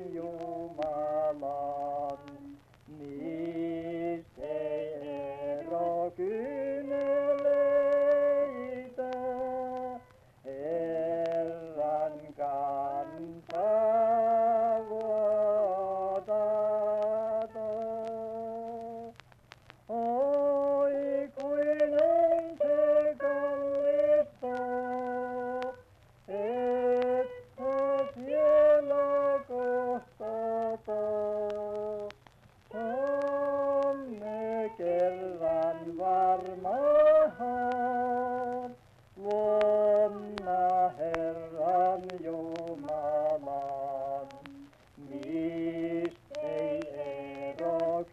يوم لا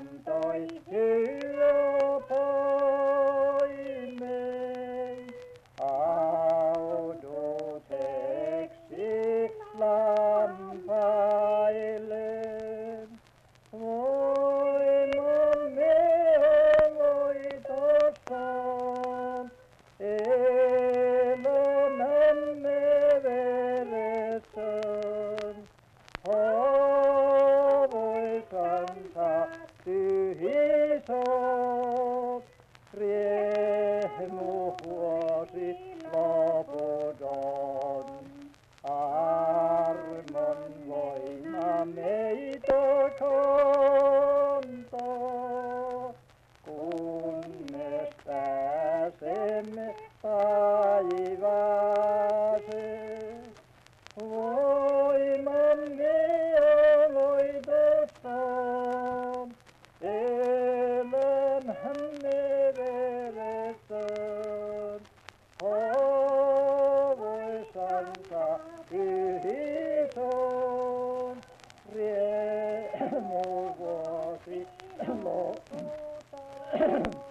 Santo. tot, priemu. Oh!